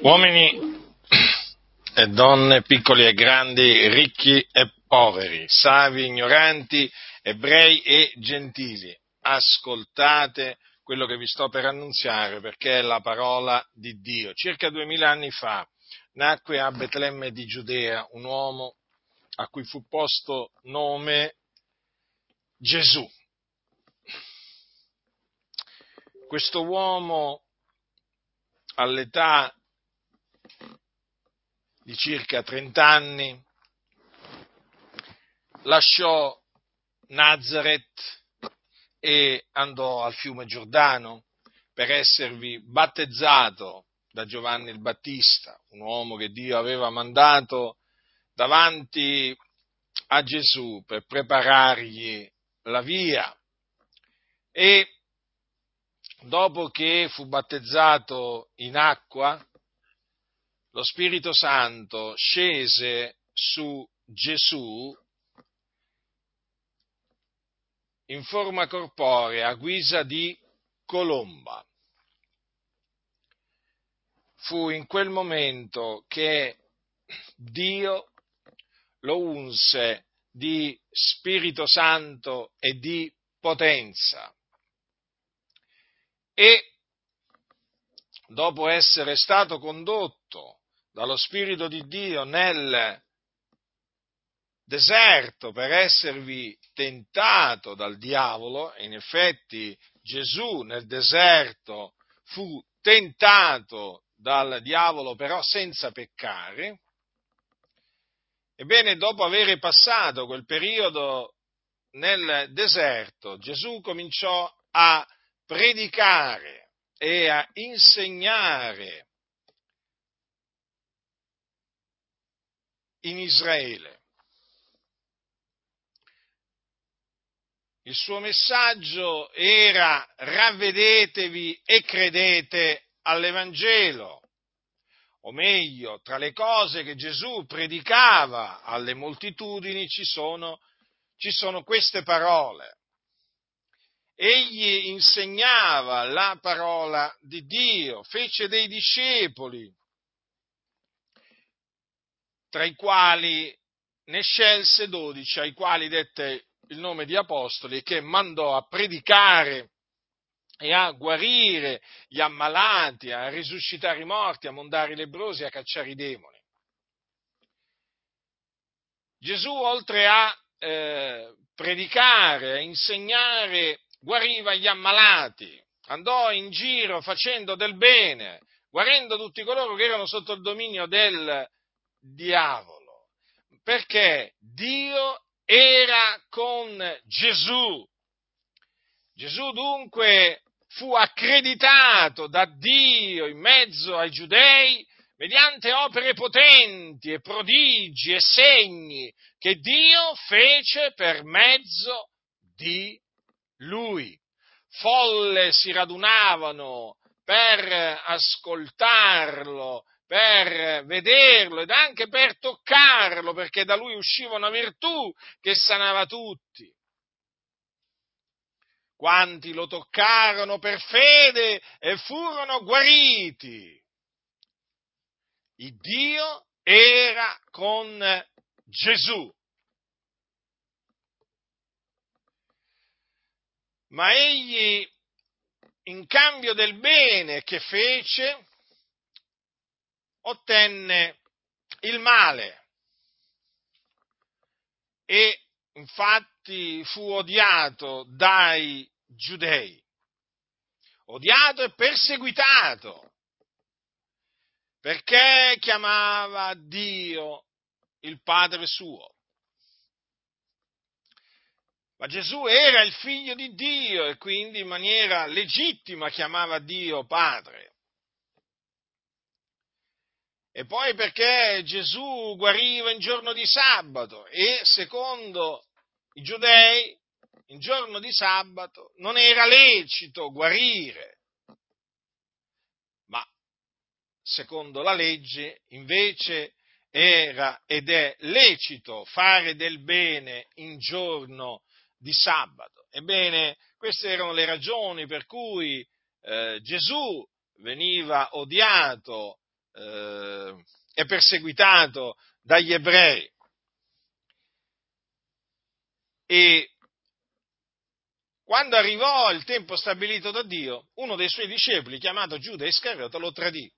Uomini e donne, piccoli e grandi, ricchi e poveri, savi, ignoranti, ebrei e gentili, ascoltate quello che vi sto per annunziare perché è la parola di Dio. Circa duemila anni fa nacque a Betlemme di Giudea un uomo a cui fu posto nome Gesù. Questo uomo all'età di circa 30 anni, lasciò Nazareth e andò al fiume Giordano per esservi battezzato da Giovanni il Battista, un uomo che Dio aveva mandato davanti a Gesù per preparargli la via. E dopo che fu battezzato in acqua, lo Spirito Santo scese su Gesù in forma corporea a guisa di colomba. Fu in quel momento che Dio lo unse di Spirito Santo e di potenza. E dopo essere stato condotto dallo Spirito di Dio nel deserto per esservi tentato dal diavolo, in effetti Gesù nel deserto fu tentato dal diavolo però senza peccare, ebbene dopo aver passato quel periodo nel deserto, Gesù cominciò a predicare e a insegnare in Israele. Il suo messaggio era ravvedetevi e credete all'Evangelo. O meglio, tra le cose che Gesù predicava alle moltitudini ci sono, ci sono queste parole. Egli insegnava la parola di Dio, fece dei discepoli tra i quali ne scelse dodici, ai quali dette il nome di apostoli, che mandò a predicare e a guarire gli ammalati, a risuscitare i morti, a mondare i lebrosi, a cacciare i demoni. Gesù, oltre a eh, predicare, a insegnare, guariva gli ammalati, andò in giro facendo del bene, guarendo tutti coloro che erano sotto il dominio del diavolo, perché Dio era con Gesù. Gesù dunque fu accreditato da Dio in mezzo ai giudei mediante opere potenti e prodigi e segni che Dio fece per mezzo di lui. Folle si radunavano per ascoltarlo, per vederlo ed anche per toccarlo, perché da lui usciva una virtù che sanava tutti. Quanti lo toccarono per fede e furono guariti. Il Dio era con Gesù. Ma egli, in cambio del bene che fece, ottenne il male e infatti fu odiato dai giudei, odiato e perseguitato perché chiamava Dio il Padre suo. Ma Gesù era il figlio di Dio e quindi in maniera legittima chiamava Dio Padre. E poi perché Gesù guariva in giorno di sabato e secondo i giudei in giorno di sabato non era lecito guarire, ma secondo la legge invece era ed è lecito fare del bene in giorno di sabato. Ebbene, queste erano le ragioni per cui eh, Gesù veniva odiato eh, e perseguitato dagli ebrei. E quando arrivò il tempo stabilito da Dio, uno dei suoi discepoli, chiamato Giuda Iscariota, lo tradì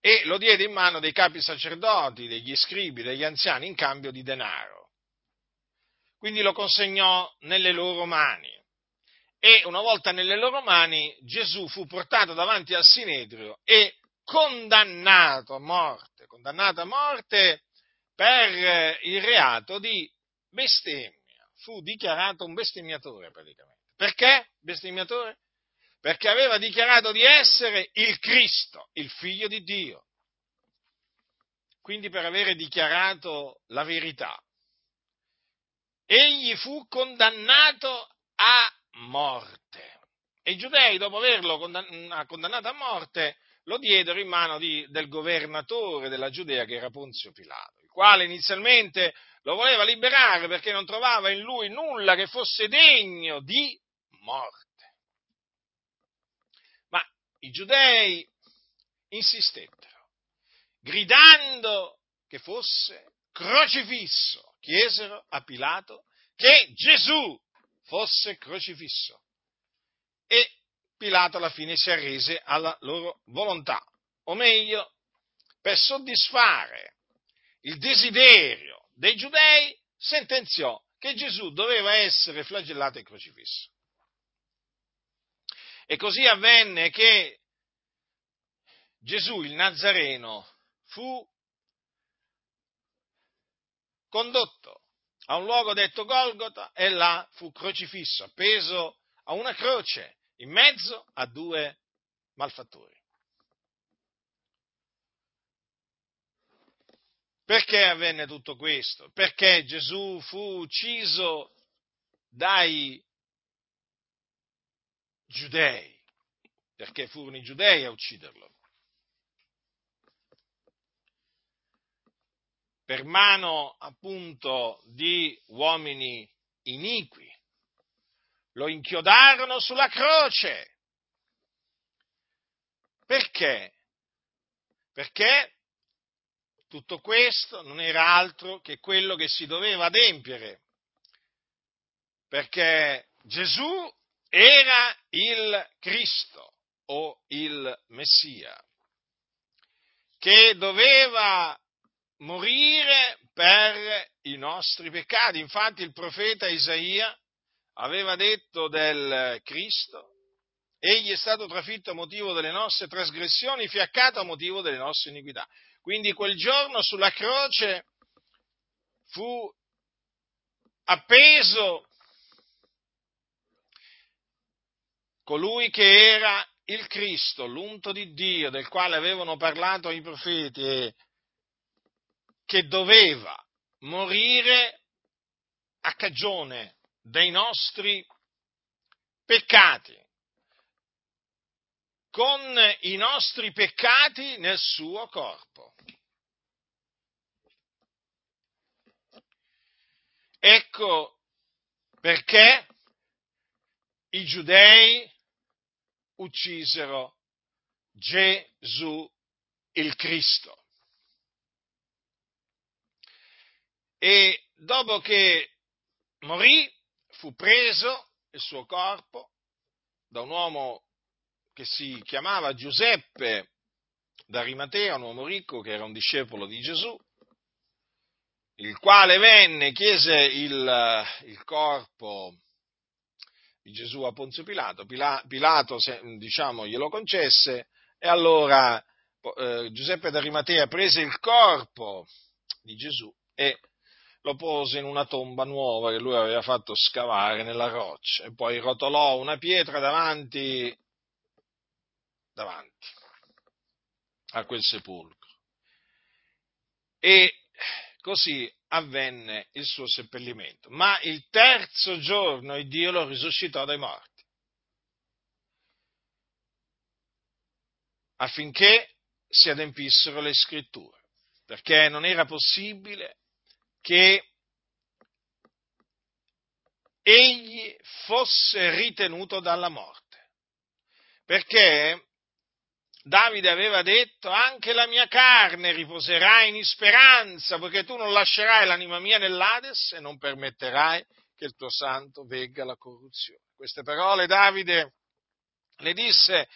e lo diede in mano dei capi sacerdoti, degli scribi, degli anziani in cambio di denaro. Quindi lo consegnò nelle loro mani. E una volta nelle loro mani Gesù fu portato davanti al Sinedrio e condannato a morte, condannato a morte per il reato di bestemmia. Fu dichiarato un bestemmiatore praticamente. Perché bestemmiatore? perché aveva dichiarato di essere il Cristo, il figlio di Dio. Quindi per avere dichiarato la verità. Egli fu condannato a morte. E i giudei, dopo averlo condannato a morte, lo diedero in mano di, del governatore della Giudea, che era Ponzio Pilato, il quale inizialmente lo voleva liberare perché non trovava in lui nulla che fosse degno di morte i giudei insistettero, gridando che fosse crocifisso, chiesero a Pilato che Gesù fosse crocifisso. E Pilato alla fine si arrese alla loro volontà, o meglio, per soddisfare il desiderio dei giudei, sentenziò che Gesù doveva essere flagellato e crocifisso. E così avvenne che Gesù il Nazareno fu condotto a un luogo detto Golgota e là fu crocifisso, appeso a una croce in mezzo a due malfattori. Perché avvenne tutto questo? Perché Gesù fu ucciso dai giudei, perché furono i giudei a ucciderlo. Per mano appunto di uomini iniqui. Lo inchiodarono sulla croce. Perché? Perché tutto questo non era altro che quello che si doveva adempiere. Perché Gesù era il Cristo o il Messia, che doveva morire per i nostri peccati. Infatti il profeta Isaia aveva detto del Cristo, egli è stato trafitto a motivo delle nostre trasgressioni, fiaccato a motivo delle nostre iniquità. Quindi quel giorno sulla croce fu appeso colui che era il Cristo, l'unto di Dio, del quale avevano parlato i profeti, e che doveva morire a cagione dei nostri peccati, con i nostri peccati nel suo corpo. Ecco perché i giudei uccisero Gesù il Cristo. E dopo che morì, fu preso il suo corpo da un uomo che si chiamava Giuseppe d'Arimatea, un uomo ricco che era un discepolo di Gesù, il quale venne, chiese il, il corpo di Gesù a Ponzio Pilato, Pilato diciamo, glielo concesse e allora eh, Giuseppe d'Arimatea prese il corpo di Gesù e lo pose in una tomba nuova che lui aveva fatto scavare nella roccia e poi rotolò una pietra davanti, davanti a quel sepolcro. E così avvenne il suo seppellimento. Ma il terzo giorno il Dio lo risuscitò dai morti, affinché si adempissero le scritture, perché non era possibile che egli fosse ritenuto dalla morte. Perché Davide aveva detto anche la mia carne riposerà in speranza, poiché tu non lascerai l'anima mia nell'Ades e non permetterai che il tuo santo vegga la corruzione. Queste parole Davide le disse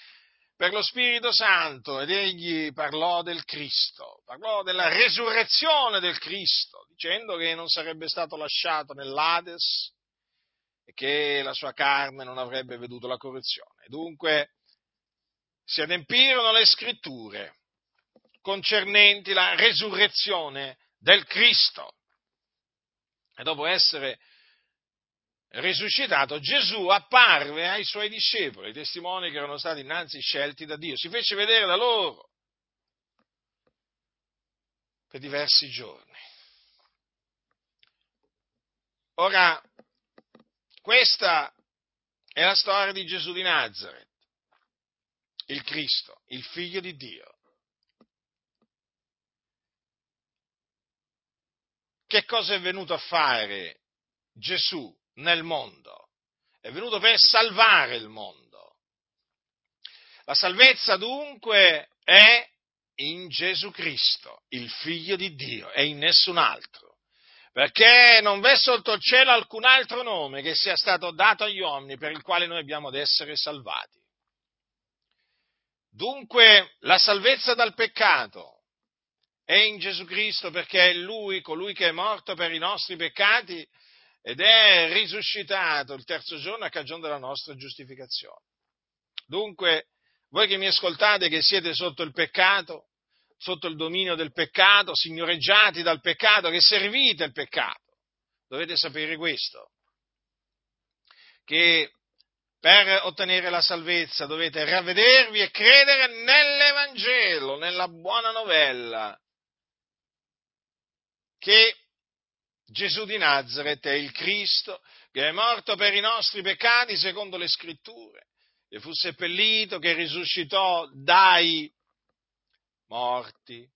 per lo Spirito Santo ed egli parlò del Cristo, parlò della resurrezione del Cristo, dicendo che non sarebbe stato lasciato nell'Ades e che la sua carne non avrebbe veduto la corruzione. Dunque si adempirono le scritture concernenti la resurrezione del Cristo. E dopo essere risuscitato, Gesù apparve ai suoi discepoli, i testimoni che erano stati innanzi scelti da Dio, si fece vedere da loro per diversi giorni. Ora, questa è la storia di Gesù di Nazareth, il Cristo, il figlio di Dio. Che cosa è venuto a fare Gesù nel mondo, è venuto per salvare il mondo. La salvezza dunque è in Gesù Cristo, il figlio di Dio, e in nessun altro. Perché non v'è sotto il cielo alcun altro nome che sia stato dato agli uomini per il quale noi abbiamo ad essere salvati. Dunque la salvezza dal peccato è in Gesù Cristo perché è Lui, colui che è morto per i nostri peccati ed è risuscitato il terzo giorno a cagione della nostra giustificazione. Dunque, voi che mi ascoltate, che siete sotto il peccato, sotto il dominio del peccato, signoreggiati dal peccato, che servite il peccato, dovete sapere questo, che per ottenere la salvezza dovete ravvedervi e credere nell'Evangelo, nella buona novella, che Gesù di Nazareth è il Cristo che è morto per i nostri peccati secondo le scritture, che fu seppellito, che risuscitò dai morti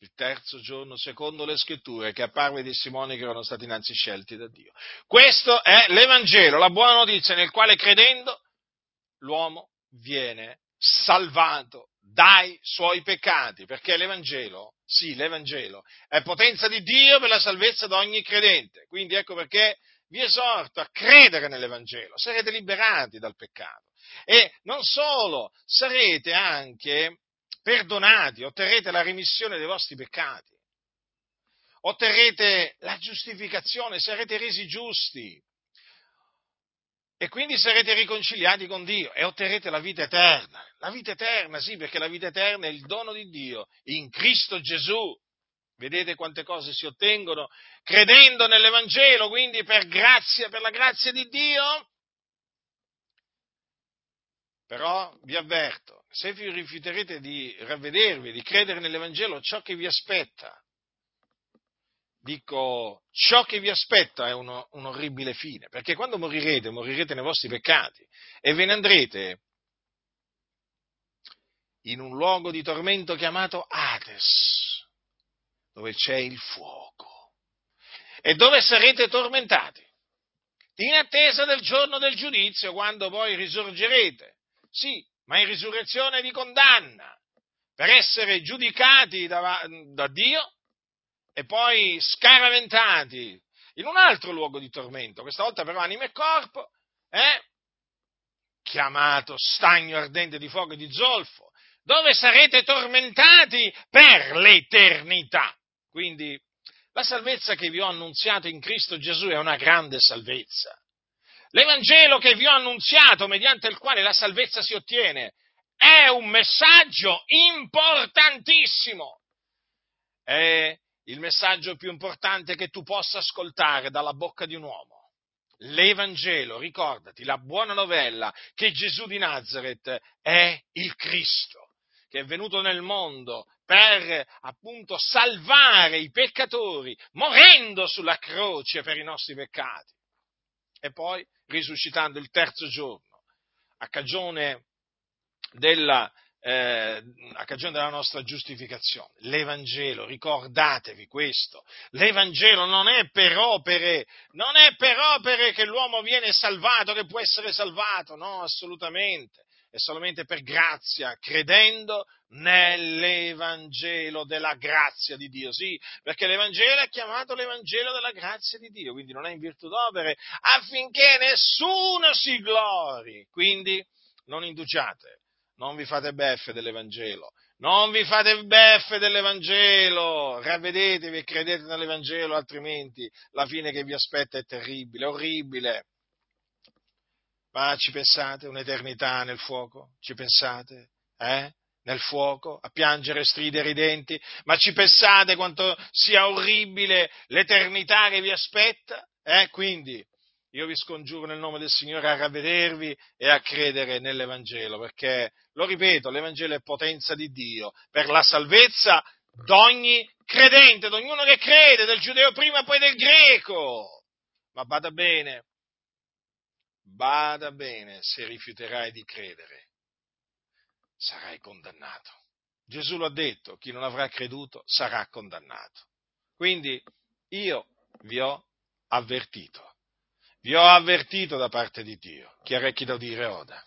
il terzo giorno secondo le scritture che apparve ai testimoni che erano stati innanzi scelti da Dio. Questo è l'Evangelo, la buona notizia nel quale credendo l'uomo viene salvato dai suoi peccati, perché l'Evangelo sì, l'Evangelo è potenza di Dio per la salvezza di ogni credente. Quindi ecco perché vi esorto a credere nell'Evangelo, sarete liberati dal peccato. E non solo, sarete anche perdonati, otterrete la remissione dei vostri peccati, otterrete la giustificazione, sarete resi giusti. E quindi sarete riconciliati con Dio e otterrete la vita eterna. La vita eterna, sì, perché la vita eterna è il dono di Dio in Cristo Gesù. Vedete quante cose si ottengono credendo nell'Evangelo, quindi per grazia, per la grazia di Dio. Però vi avverto, se vi rifiuterete di ravvedervi, di credere nell'Evangelo, ciò che vi aspetta, dico, ciò che vi aspetta è uno, un orribile fine, perché quando morirete, morirete nei vostri peccati e ve ne andrete in un luogo di tormento chiamato Hades, dove c'è il fuoco, e dove sarete tormentati, in attesa del giorno del giudizio, quando poi risorgerete. Sì, ma in risurrezione di condanna, per essere giudicati da, da Dio e poi scaraventati in un altro luogo di tormento, questa volta però anima e corpo, eh? chiamato stagno ardente di fuoco e di zolfo, dove sarete tormentati per l'eternità. Quindi la salvezza che vi ho annunziato in Cristo Gesù è una grande salvezza. L'Evangelo che vi ho annunziato, mediante il quale la salvezza si ottiene, è un messaggio importantissimo. È il messaggio più importante che tu possa ascoltare dalla bocca di un uomo. L'Evangelo, ricordati, la buona novella che Gesù di Nazareth è il Cristo che è venuto nel mondo per appunto salvare i peccatori, morendo sulla croce per i nostri peccati e poi risuscitando il terzo giorno a cagione della eh, a cagione della nostra giustificazione. L'Evangelo, ricordatevi questo, l'Evangelo non è per opere, non è per opere che l'uomo viene salvato, che può essere salvato, no, assolutamente è solamente per grazia, credendo nell'Evangelo della grazia di Dio. Sì, perché l'Evangelo è chiamato l'Evangelo della grazia di Dio, quindi non è in virtù d'opere, affinché nessuno si glori. Quindi non indugiate, non vi fate beffe dell'Evangelo. Non vi fate beffe dell'Evangelo, ravvedetevi e credete nell'Evangelo, altrimenti la fine che vi aspetta è terribile, orribile. Ma ci pensate un'eternità nel fuoco? Ci pensate? Eh? Nel fuoco, a piangere, stridere i denti? Ma ci pensate quanto sia orribile l'eternità che vi aspetta? Eh? Quindi, io vi scongiuro nel nome del Signore a ravvedervi e a credere nell'Evangelo, perché, lo ripeto, l'Evangelo è potenza di Dio per la salvezza d'ogni credente, di ognuno che crede, del giudeo prima e poi del greco. Ma bada bene, bada bene, se rifiuterai di credere, sarai condannato. Gesù lo ha detto, chi non avrà creduto sarà condannato. Quindi io vi ho avvertito, vi ho avvertito da parte di Dio. Chi ha orecchi da udire oda.